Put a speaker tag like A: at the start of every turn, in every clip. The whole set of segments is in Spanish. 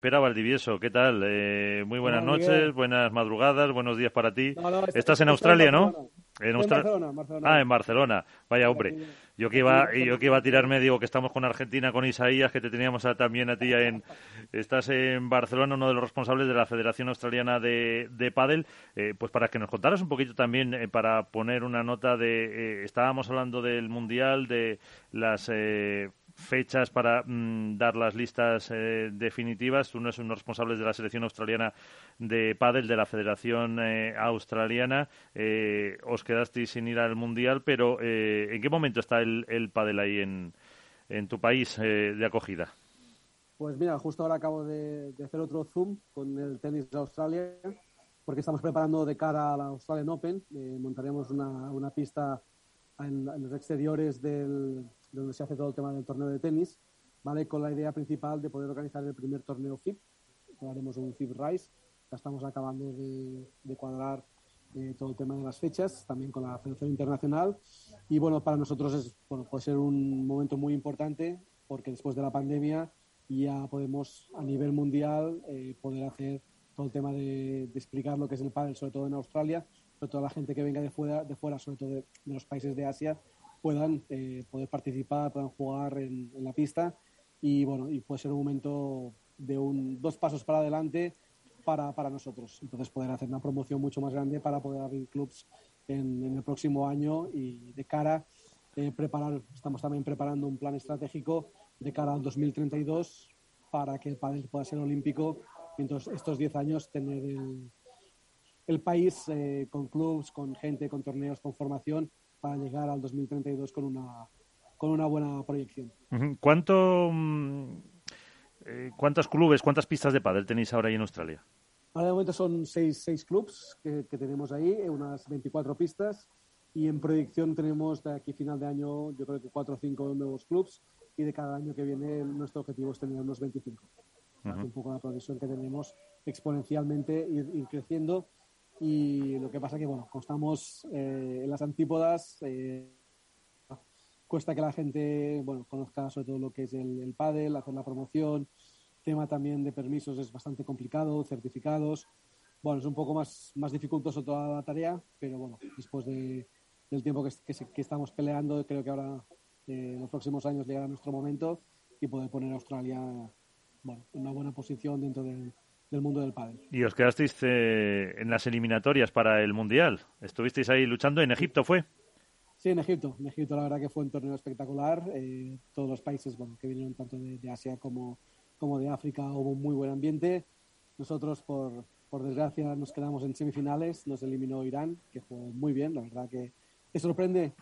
A: Pera Valdivieso, ¿qué tal? Eh, muy buenas noches, buenas madrugadas, buenos días para ti. Estás en Australia, ¿no?
B: En, Barcelona,
A: Ah, en Barcelona. Vaya, hombre. Yo que iba, yo que iba a tirarme, digo que estamos con Argentina, con Isaías, que te teníamos también a ti en... Estás en Barcelona, uno de los responsables de la Federación Australiana de, de Padel. Eh, pues para que nos contaras un poquito también, eh, para poner una nota de... estábamos hablando del Mundial, de las fechas para mm, dar las listas eh, definitivas. Uno de los responsables de la selección australiana de pádel de la Federación eh, Australiana. Eh, os quedasteis sin ir al Mundial, pero ¿en qué momento está el, el pádel ahí en, en tu país de acogida?
B: Pues mira, justo ahora acabo de, hacer otro Zoom con el tenis de Australia, porque estamos preparando de cara a la Australian Open. montaremos una, una pista en los exteriores del, donde se hace todo el tema del torneo de tenis, ¿vale? Con la idea principal de poder organizar el primer torneo FIP, haremos un FIP Rise, ya estamos acabando de, cuadrar eh, todo el tema de las fechas, también con la Federación Internacional, y bueno, para nosotros es, bueno, puede ser un momento muy importante, porque después de la pandemia ya podemos a nivel mundial eh, poder hacer todo el tema de, explicar lo que es el pádel, sobre todo en Australia, sobre todo la gente que venga de fuera, de fuera sobre todo de los países de Asia, puedan eh, poder participar, puedan jugar en, la pista y bueno, y puede ser un momento de un, dos pasos para adelante para, para nosotros. Entonces poder hacer una promoción mucho más grande para poder abrir clubs en, en el próximo año y de cara eh, preparar, estamos también preparando un plan estratégico de cara al 2032 para que el pádel pueda ser olímpico entonces estos 10 años tener el, el país eh, con clubs, con gente, con torneos, con formación para llegar al 2032 con una, con una buena proyección.
A: ¿Cuánto, mm, eh, ¿Cuántos clubes, cuántas pistas de pádel tenéis ahora ahí en Australia?
B: Ahora de momento son seis, seis clubs que, tenemos ahí, unas 24 pistas y en proyección tenemos de aquí final de año yo creo que cuatro o cinco nuevos clubs y de cada año que viene nuestro objetivo es tener unos 25. Un poco la progresión que tenemos exponencialmente ir creciendo y lo que pasa que, bueno, como estamos eh, en las antípodas, eh, cuesta que la gente, bueno, conozca sobre todo lo que es el, el pádel, hacer la promoción, tema también de permisos es bastante complicado, certificados, bueno, es un poco más, más dificultoso toda la tarea, pero bueno, después de, del tiempo que, que, estamos peleando, creo que ahora eh, en los próximos años llegará nuestro momento y poder poner a Australia bueno, en una buena posición dentro del, del mundo del pádel.
A: Y os quedasteis eh, en las eliminatorias para el Mundial. Estuvisteis ahí luchando en Egipto, ¿fue?
B: Sí, en Egipto. En Egipto la verdad que fue un torneo espectacular. Eh, todos los países bueno, que vinieron tanto de, Asia como, como de África hubo un muy buen ambiente. Nosotros, por, por desgracia, nos quedamos en semifinales. Nos eliminó Irán, que fue muy bien. La verdad que te sorprende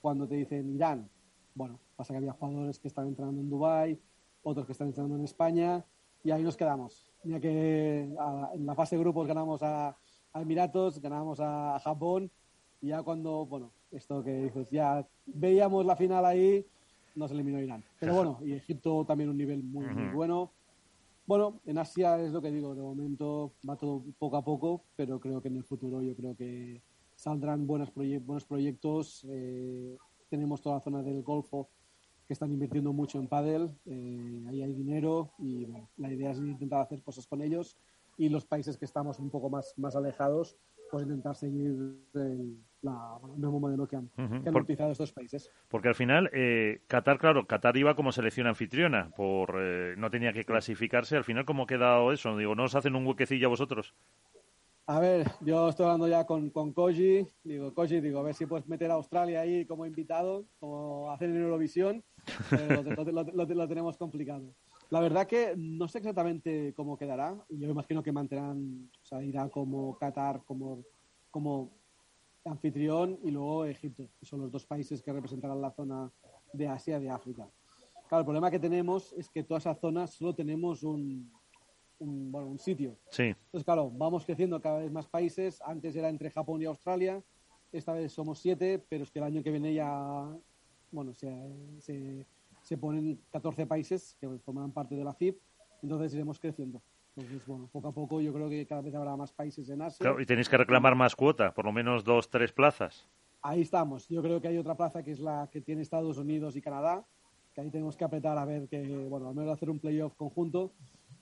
B: cuando te dicen Irán. Bueno, pasa que había jugadores que están entrando en Dubái, otros que están entrando en España y ahí nos quedamos. Ya que en la fase de grupos ganamos a, Emiratos, ganamos a, Japón y ya cuando, bueno, esto que dices, ya veíamos la final ahí, nos eliminó Irán. Pero bueno, y Egipto también un nivel muy, muy bueno. Bueno, en Asia es lo que digo, de momento va todo poco a poco, pero creo que en el futuro yo creo que saldrán buenos, buenos proyectos. Eh, tenemos toda la zona del Golfo que están invirtiendo mucho en pádel, eh, ahí hay dinero y la idea es intentar hacer cosas con ellos y los países que estamos un poco más, más alejados, pues intentar seguir el, la, mismo modelo que han, utilizado estos países.
A: Porque al final, eh, Qatar, claro, Qatar iba como selección anfitriona, por eh, no tenía que clasificarse. Al final, ¿cómo ha quedado eso? Digo, ¿no os hacen un huequecillo a vosotros?
B: A ver, yo estoy hablando ya con, con Koji. Digo, Koji, digo, a ver si puedes meter a Australia ahí como invitado, como hacer en Eurovisión. Pero lo, tenemos complicado. La verdad que no sé exactamente cómo quedará. Yo imagino que mantendrán, o sea, irá como Qatar, como, como anfitrión y luego Egipto, que son los dos países que representarán la zona de Asia y de África. Claro, el problema que tenemos es que toda esa zona solo tenemos un, un, bueno, un sitio.
A: Sí.
B: Entonces, claro, vamos creciendo cada vez más países. Antes era entre Japón y Australia. Esta vez somos siete, pero es que el año que viene ya, bueno, se, se, ponen 14 países que forman parte de la FIP. Entonces iremos creciendo. Entonces, bueno, poco a poco yo creo que cada vez habrá más países en Asia.
A: Claro, y tenéis que reclamar más cuota, por lo menos dos, tres plazas.
B: Ahí estamos. Yo creo que hay otra plaza que es la que tiene Estados Unidos y Canadá, que ahí tenemos que apretar a ver que, bueno, al menos hacer un playoff conjunto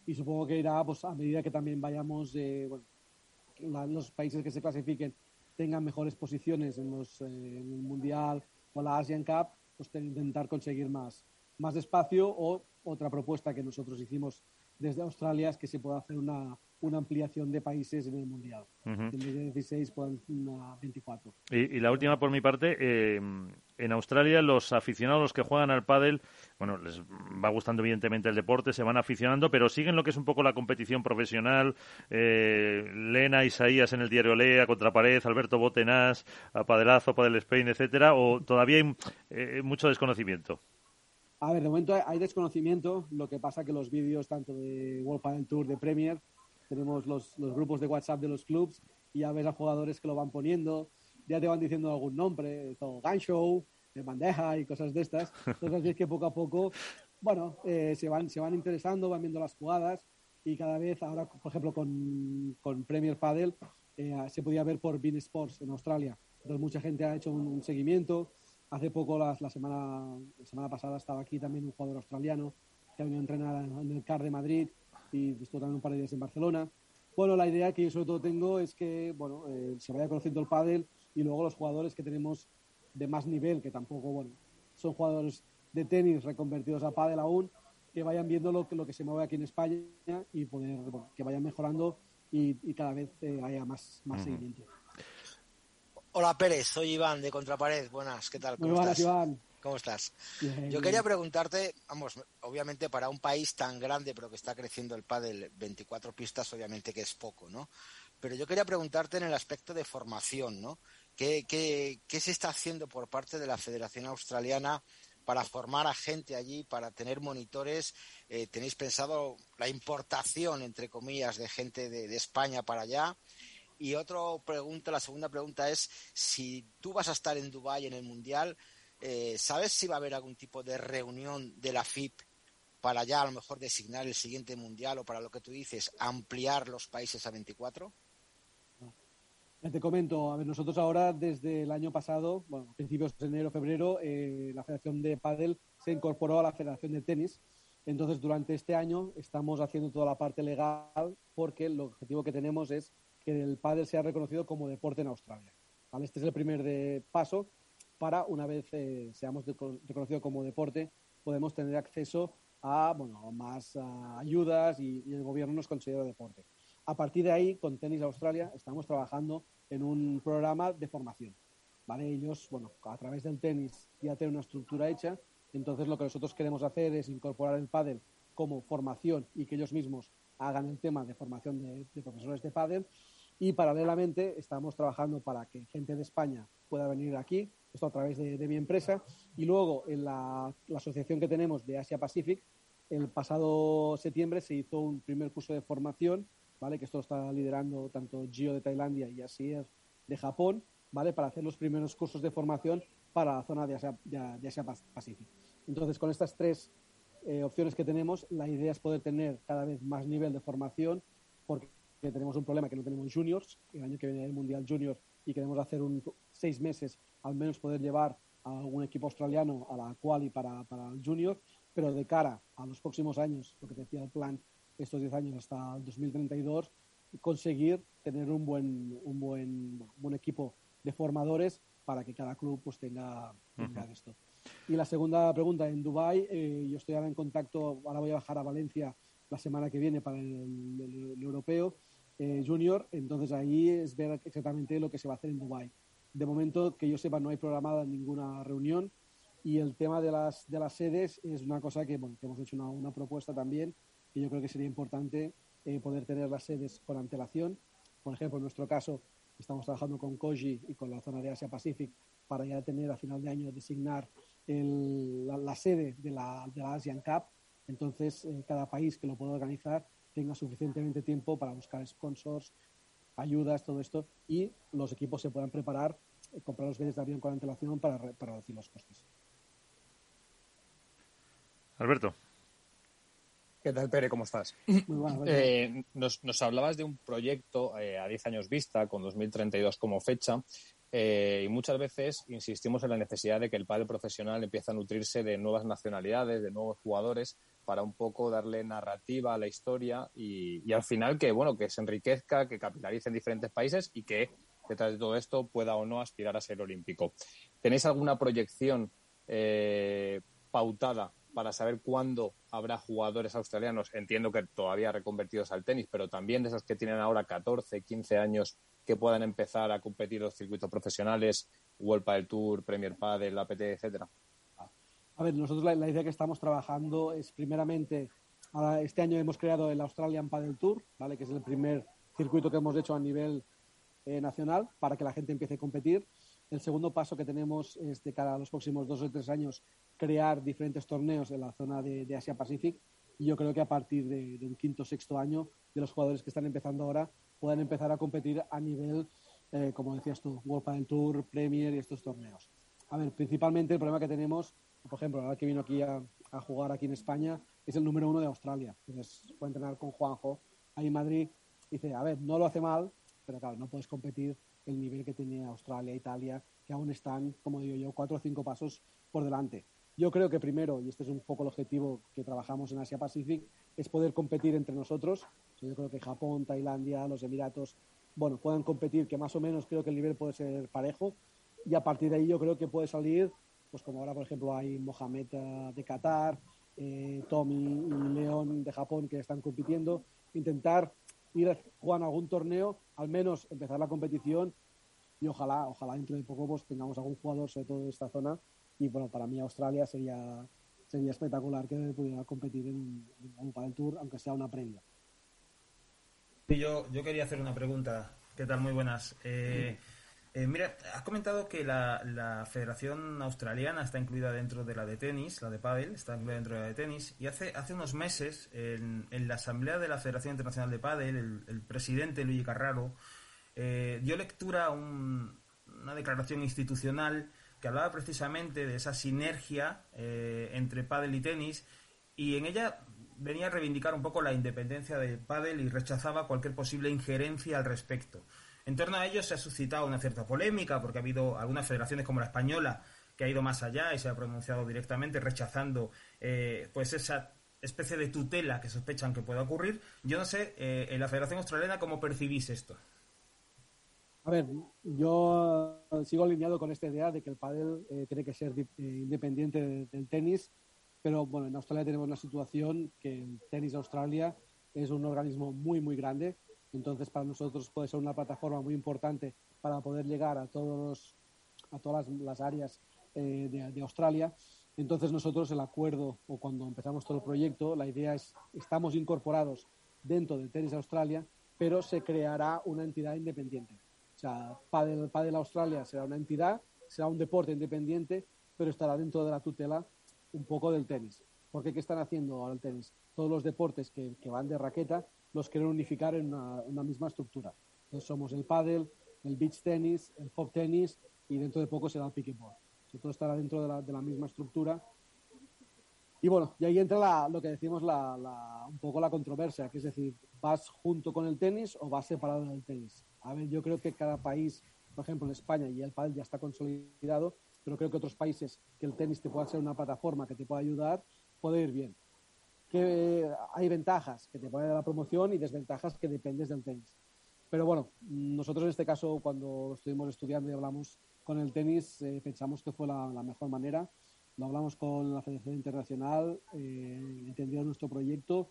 B: y supongo que irá pues, a medida que también vayamos, bueno, los países que se clasifiquen tengan mejores posiciones en, los, en el Mundial o la Asian Cup, pues intentar conseguir más, más espacio o otra propuesta que nosotros hicimos desde Australia es que se pueda hacer una, una ampliación de países en el Mundial. En vez de 16, puedan 24.
A: Y, la última por mi parte, eh, en Australia los aficionados los que juegan al pádel, bueno, les va gustando evidentemente el deporte, se van aficionando, pero siguen lo que es un poco la competición profesional. Eh, Lena, Isaías en el diario Lea, Contrapared, Alberto Botenás, Padelazo, Padel Spain, etcétera, o todavía hay eh, mucho desconocimiento.
B: A ver, de momento hay desconocimiento, lo que pasa que los vídeos tanto de World Padel Tour, de Premier, tenemos los, los grupos de WhatsApp de los clubs y ya ves a jugadores que lo van poniendo, ya te van diciendo algún nombre, Gun Show, de bandeja y cosas de estas. Entonces es que poco a poco, bueno, eh, se, van, se van interesando, van viendo las jugadas y cada vez ahora, por ejemplo, con, con Premier Padel eh, se podía ver por Bean Sports en Australia. Entonces mucha gente ha hecho un seguimiento Hace poco, la, semana, la semana pasada, estaba aquí también un jugador australiano que ha venido a entrenar en el CAR de Madrid y estuvo también un par de días en Barcelona. Bueno, la idea que yo sobre todo tengo es que bueno, eh, se vaya conociendo el pádel y luego los jugadores que tenemos de más nivel, que tampoco, bueno, son jugadores de tenis reconvertidos a pádel aún, que vayan viendo lo que, lo que se mueve aquí en España y poder, bueno, que vayan mejorando y, cada vez eh, haya más, más seguimiento.
C: Hola Pérez, soy Iván de Contrapared. Buenas, ¿qué tal?
B: ¿Cómo estás? Iván.
C: ¿Cómo estás? Yo quería preguntarte, vamos, obviamente para un país tan grande pero que está creciendo el pádel, 24 pistas obviamente que es poco, ¿no? Pero yo quería preguntarte en el aspecto de formación, ¿no? ¿Qué, qué, se está haciendo por parte de la Federación Australiana para formar a gente allí, para tener monitores? Eh, ¿Tenéis pensado la importación, entre comillas, de gente de, de España para allá? Y otra pregunta, la segunda pregunta es si tú vas a estar en Dubái en el Mundial, eh, ¿sabes si va a haber algún tipo de reunión de la FIP para ya a lo mejor designar el siguiente Mundial o para lo que tú dices, ampliar los países a 24?
B: te comento, a ver, nosotros ahora desde el año pasado, bueno, principios de enero, febrero, eh, la Federación de Padel se incorporó a la Federación de Tenis. Entonces, durante este año estamos haciendo toda la parte legal porque el objetivo que tenemos es que el pádel sea reconocido como deporte en Australia. Este es el primer paso para, una vez eh, seamos reconocidos como deporte, podemos tener acceso a bueno, más ayudas y, el gobierno nos considera deporte. A partir de ahí, con Tenis Australia, estamos trabajando en un programa de formación. ¿vale? Ellos, bueno, a través del tenis ya tienen una estructura hecha, entonces lo que nosotros queremos hacer es incorporar el pádel como formación y que ellos mismos hagan el tema de formación de, de profesores de pádel y paralelamente estamos trabajando para que gente de España pueda venir aquí, esto a través de, mi empresa. Y luego en la, asociación que tenemos de Asia Pacific, el pasado septiembre se hizo un primer curso de formación, ¿vale? que esto está liderando tanto Gio de Tailandia y Asier de Japón, ¿vale? para hacer los primeros cursos de formación para la zona de Asia, de, Asia Pacific. Entonces, con estas tres eh, opciones que tenemos, la idea es poder tener cada vez más nivel de formación, porque que tenemos un problema que no tenemos juniors, el año que viene el Mundial Junior y queremos hacer un seis meses, al menos poder llevar a algún equipo australiano a la quali para, para el junior, pero de cara a los próximos años, lo que decía el plan, estos 10 años hasta el 2032, conseguir tener un buen, un buen, buen equipo de formadores para que cada club pues tenga, esto. Y la segunda pregunta, en Dubai eh, yo estoy ahora en contacto, ahora voy a bajar a Valencia la semana que viene para el europeo eh, junior, entonces ahí es ver exactamente lo que se va a hacer en Dubai. De momento, que yo sepa, no hay programada ninguna reunión y el tema de las, de las sedes es una cosa que, que hemos hecho una, propuesta también y yo creo que sería importante eh, poder tener las sedes con antelación. Por ejemplo, en nuestro caso, estamos trabajando con Koji y con la zona de Asia Pacific para ya tener a final de año designar la, sede de la, de la Asian Cup. Entonces, eh, cada país que lo pueda organizar tenga suficientemente tiempo para buscar sponsors, ayudas, todo esto, y los equipos se puedan preparar, eh, comprar los billetes de avión con antelación para, para reducir los costes.
A: Alberto.
D: ¿Qué tal, Pere? ¿Cómo estás?
B: Muy
D: eh, nos, nos, hablabas de un proyecto eh, a 10 años vista, con 2032 como fecha, y muchas veces insistimos en la necesidad de que el padre profesional empiece a nutrirse de nuevas nacionalidades, de nuevos jugadores, para un poco darle narrativa a la historia y, al final que, bueno, que se enriquezca, que capitalice en diferentes países y que detrás de todo esto pueda o no aspirar a ser olímpico. ¿Tenéis alguna proyección eh, pautada para saber cuándo habrá jugadores australianos? Entiendo que todavía reconvertidos al tenis, pero también de esos que tienen ahora 14, 15 años que puedan empezar a competir los circuitos profesionales, World Padel Tour, Premier Padel, APT, etcétera.
B: A ver, nosotros la, idea que estamos trabajando es primeramente, este año hemos creado el Australian Padel Tour, ¿vale? que es el primer circuito que hemos hecho a nivel eh, nacional para que la gente empiece a competir. El segundo paso que tenemos es de cara a los próximos dos o tres años crear diferentes torneos en la zona de, Asia Pacific y yo creo que a partir de, un quinto o sexto año de los jugadores que están empezando ahora puedan empezar a competir a nivel, eh, como decías tú, World Padel Tour, Premier y estos torneos. A ver, principalmente el problema que tenemos por ejemplo, ahora que vino aquí a, jugar aquí en España, es el número uno de Australia. Entonces fue a entrenar con Juanjo ahí en Madrid. Dice, a ver, no lo hace mal, pero claro, no puedes competir el nivel que tenía Australia, Italia, que aún están, como digo yo, cuatro o cinco pasos por delante. Yo creo que primero, y este es un poco el objetivo que trabajamos en Asia Pacific, es poder competir entre nosotros. Yo creo que Japón, Tailandia, los Emiratos, bueno, puedan competir, que más o menos creo que el nivel puede ser parejo. Y a partir de ahí yo creo que puede salir pues como ahora, por ejemplo, hay Mohamed eh, de Qatar, eh, Tommy y León de Japón que están compitiendo, intentar ir a jugar algún torneo, al menos empezar la competición y ojalá, ojalá dentro de poco pues, tengamos algún jugador, sobre todo de esta zona. Y bueno, para mí Australia sería, sería espectacular que pudiera competir en, en para el Tour, aunque sea una previa.
E: yo, yo quería hacer una pregunta. ¿Qué tal? Muy buenas. Eh, eh, mira, has comentado que la, Federación Australiana está incluida dentro de la de tenis, la de pádel, está incluida dentro de la de tenis, y hace, hace unos meses, en, la Asamblea de la Federación Internacional de Pádel, el, presidente Luigi Carraro eh, dio lectura a una declaración institucional que hablaba precisamente de esa sinergia eh, entre pádel y tenis, y en ella venía a reivindicar un poco la independencia de pádel y rechazaba cualquier posible injerencia al respecto. En torno a ello se ha suscitado una cierta polémica porque ha habido algunas federaciones como la española que ha ido más allá y se ha pronunciado directamente rechazando eh, pues esa especie de tutela que sospechan que pueda ocurrir. Yo no sé, eh, en la Federación Australiana, ¿cómo percibís esto?
B: A ver, yo sigo alineado con esta idea de que el pádel eh, tiene que ser independiente del tenis, pero bueno, en Australia tenemos una situación que el tenis de Australia es un organismo muy, muy grande entonces, para nosotros puede ser una plataforma muy importante para poder llegar a, todos a todas las, áreas eh, de, Australia. Entonces, nosotros el acuerdo o cuando empezamos todo el proyecto, la idea es, estamos incorporados dentro del Tenis Australia, pero se creará una entidad independiente. O sea, Padel, Padel Australia será una entidad, será un deporte independiente, pero estará dentro de la tutela un poco del tenis. Porque ¿qué están haciendo ahora el tenis? Todos los deportes que van de raqueta los quieren unificar en una, misma estructura. Entonces somos el paddle, el beach tennis, el hop tennis y dentro de poco será el pickleball. todo estará dentro de la, la, misma estructura. Y bueno, y ahí entra lo que decimos la, un poco la controversia, que es decir, ¿vas junto con el tenis o vas separado del tenis? A ver, yo creo que cada país, por ejemplo en España y el paddle ya está consolidado, pero creo que otros países que el tenis te pueda ser una plataforma que te pueda ayudar, puede ir bien que hay ventajas que te ponen a la promoción y desventajas que dependes del tenis. Pero bueno, nosotros en este caso, cuando estuvimos estudiando y hablamos con el tenis, eh, pensamos que fue la, mejor manera. Lo hablamos con la Federación Internacional, eh, entendieron nuestro proyecto.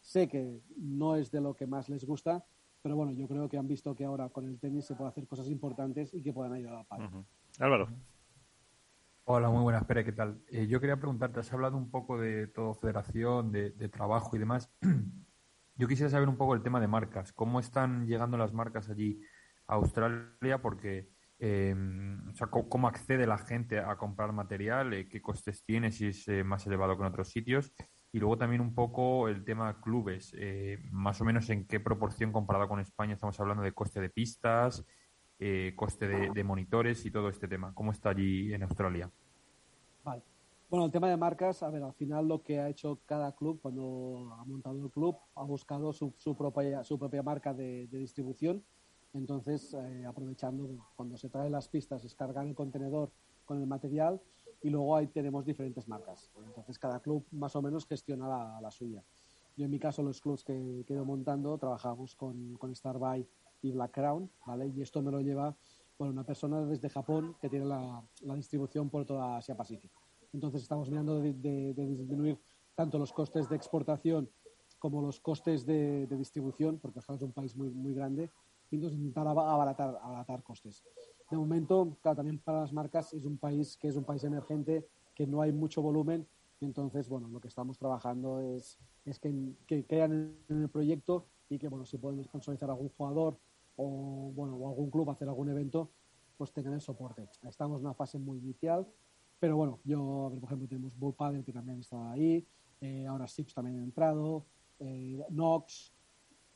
B: Sé que no es de lo que más les gusta, pero bueno, yo creo que han visto que ahora con el tenis se puede hacer cosas importantes y que pueden ayudar al país.
A: Álvaro.
F: Hola, muy buenas, Pere, ¿qué tal? Eh, yo quería preguntarte, has hablado un poco de todo federación, de, trabajo y demás. Yo quisiera saber un poco el tema de marcas. ¿Cómo están llegando las marcas allí a Australia? Porque, em, o sea, ¿cómo, accede la gente a comprar material? Eh, ¿Qué costes tiene? Si es eh, más elevado que en otros sitios. Y luego también un poco el tema clubes. más o menos en qué proporción comparado con España estamos hablando de coste de pistas, eh, coste de, monitores y todo este tema. ¿Cómo está allí en Australia?
B: Vale. Bueno, el tema de marcas, a ver, al final lo que ha hecho cada club cuando ha montado el club, ha buscado su, propia, marca de, distribución. Entonces, eh, aprovechando cuando se traen las pistas, es cargar el contenedor con el material y luego ahí tenemos diferentes marcas. Entonces cada club más o menos gestiona la, suya. Yo en mi caso los clubs que, que he ido montando trabajamos con, con Starbuy y Black Crown, ¿vale? Y esto me lo lleva bueno, una persona desde Japón que tiene la, la distribución por toda Asia Pacífico. Entonces estamos mirando de, de, disminuir tanto los costes de exportación como los costes de, distribución, porque es un país muy, muy grande, y entonces intentar abaratar, abaratar costes. De momento, claro, también para las marcas es un país que es un país emergente, que no hay mucho volumen, entonces, bueno, lo que estamos trabajando es, es que, que crean en el proyecto y que, bueno, si pueden sponsorizar algún jugador o, bueno, o algún club hacer algún evento, pues tengan el soporte. Estamos en una fase muy inicial, pero bueno, yo, por ejemplo, tenemos Bull Paddle que también está ahí, eh, ahora Sips también ha entrado, eh, Nox,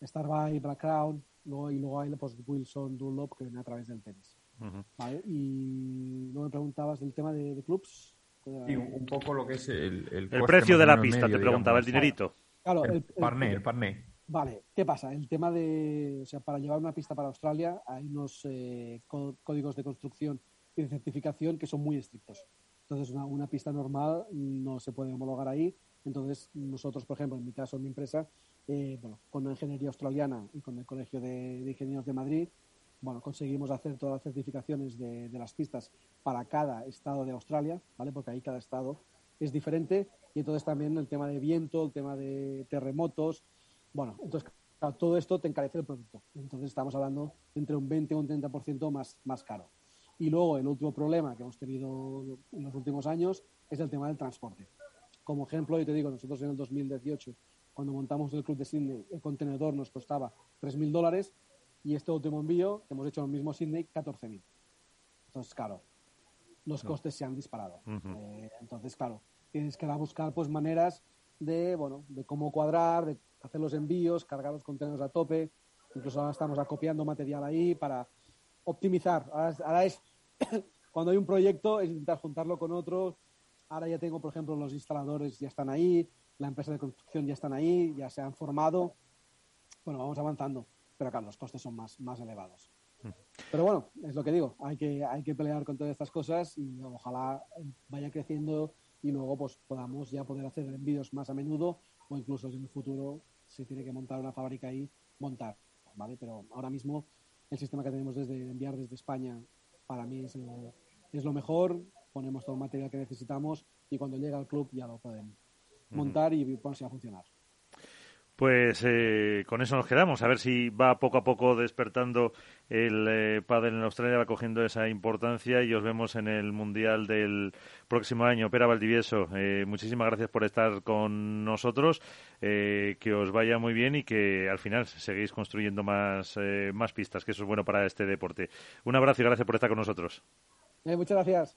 B: Starbuy, Black Crown, luego, y luego hay pues, Wilson, Dunlop que viene a través del tenis. ¿Vale? Y luego me preguntabas del tema de, clubs.
F: Sí, un poco lo que es el,
A: el, precio de la pista, te preguntaba, el dinerito.
F: Claro, el, parné, el parné.
B: Vale, ¿qué pasa? El tema de, o sea, para llevar una pista para Australia hay unos eh, códigos de construcción y de certificación que son muy estrictos. Entonces, una, pista normal no se puede homologar ahí. Entonces, nosotros, por ejemplo, en mi caso, en mi empresa, eh, bueno, con la ingeniería australiana y con el Colegio de, Ingenieros de Madrid, bueno, conseguimos hacer todas las certificaciones de, de, las pistas para cada estado de Australia, ¿vale? Porque ahí cada estado es diferente y entonces también el tema de viento, el tema de terremotos, bueno, entonces todo esto te encarece el producto. Entonces estamos hablando entre un 20 o un 30% más, más caro. Y luego el último problema que hemos tenido en los últimos años es el tema del transporte. Como ejemplo, yo te digo, nosotros en el 2018, cuando montamos el club de Sydney, el contenedor nos costaba 3.000 dólares y este último envío que hemos hecho en el mismo Sydney, 14.000. Entonces, claro, los costes se han disparado. Eh, entonces, claro, tienes que buscar pues maneras de, bueno, de cómo cuadrar, de hacer los envíos, cargar los contenedores a tope. Incluso ahora estamos acopiando material ahí para optimizar. Ahora, es, cuando hay un proyecto, es intentar juntarlo con otros. Ahora ya tengo, por ejemplo, los instaladores ya están ahí, la empresa de construcción ya están ahí, ya se han formado. Bueno, vamos avanzando, pero claro, los costes son más, más elevados. Mm. Pero bueno, es lo que digo, hay que, hay que pelear con todas estas cosas y ojalá vaya creciendo y luego pues podamos ya poder hacer envíos más a menudo o incluso en el futuro si tiene que montar una fábrica ahí, montar, ¿vale? Pero ahora mismo el sistema que tenemos desde enviar desde España para mí es lo, es lo mejor, ponemos todo el material que necesitamos y cuando llega al club ya lo pueden montar y ponerse a funcionar.
A: Pues eh, con eso nos quedamos, a ver si va poco a poco despertando el eh, en Australia, va cogiendo esa importancia y os vemos en el Mundial del próximo año. Pera Valdivieso, eh, muchísimas gracias por estar con nosotros, eh, que os vaya muy bien y que al final seguís construyendo más, más pistas, que eso es bueno para este deporte. Un abrazo y gracias por estar con nosotros.
B: muchas gracias.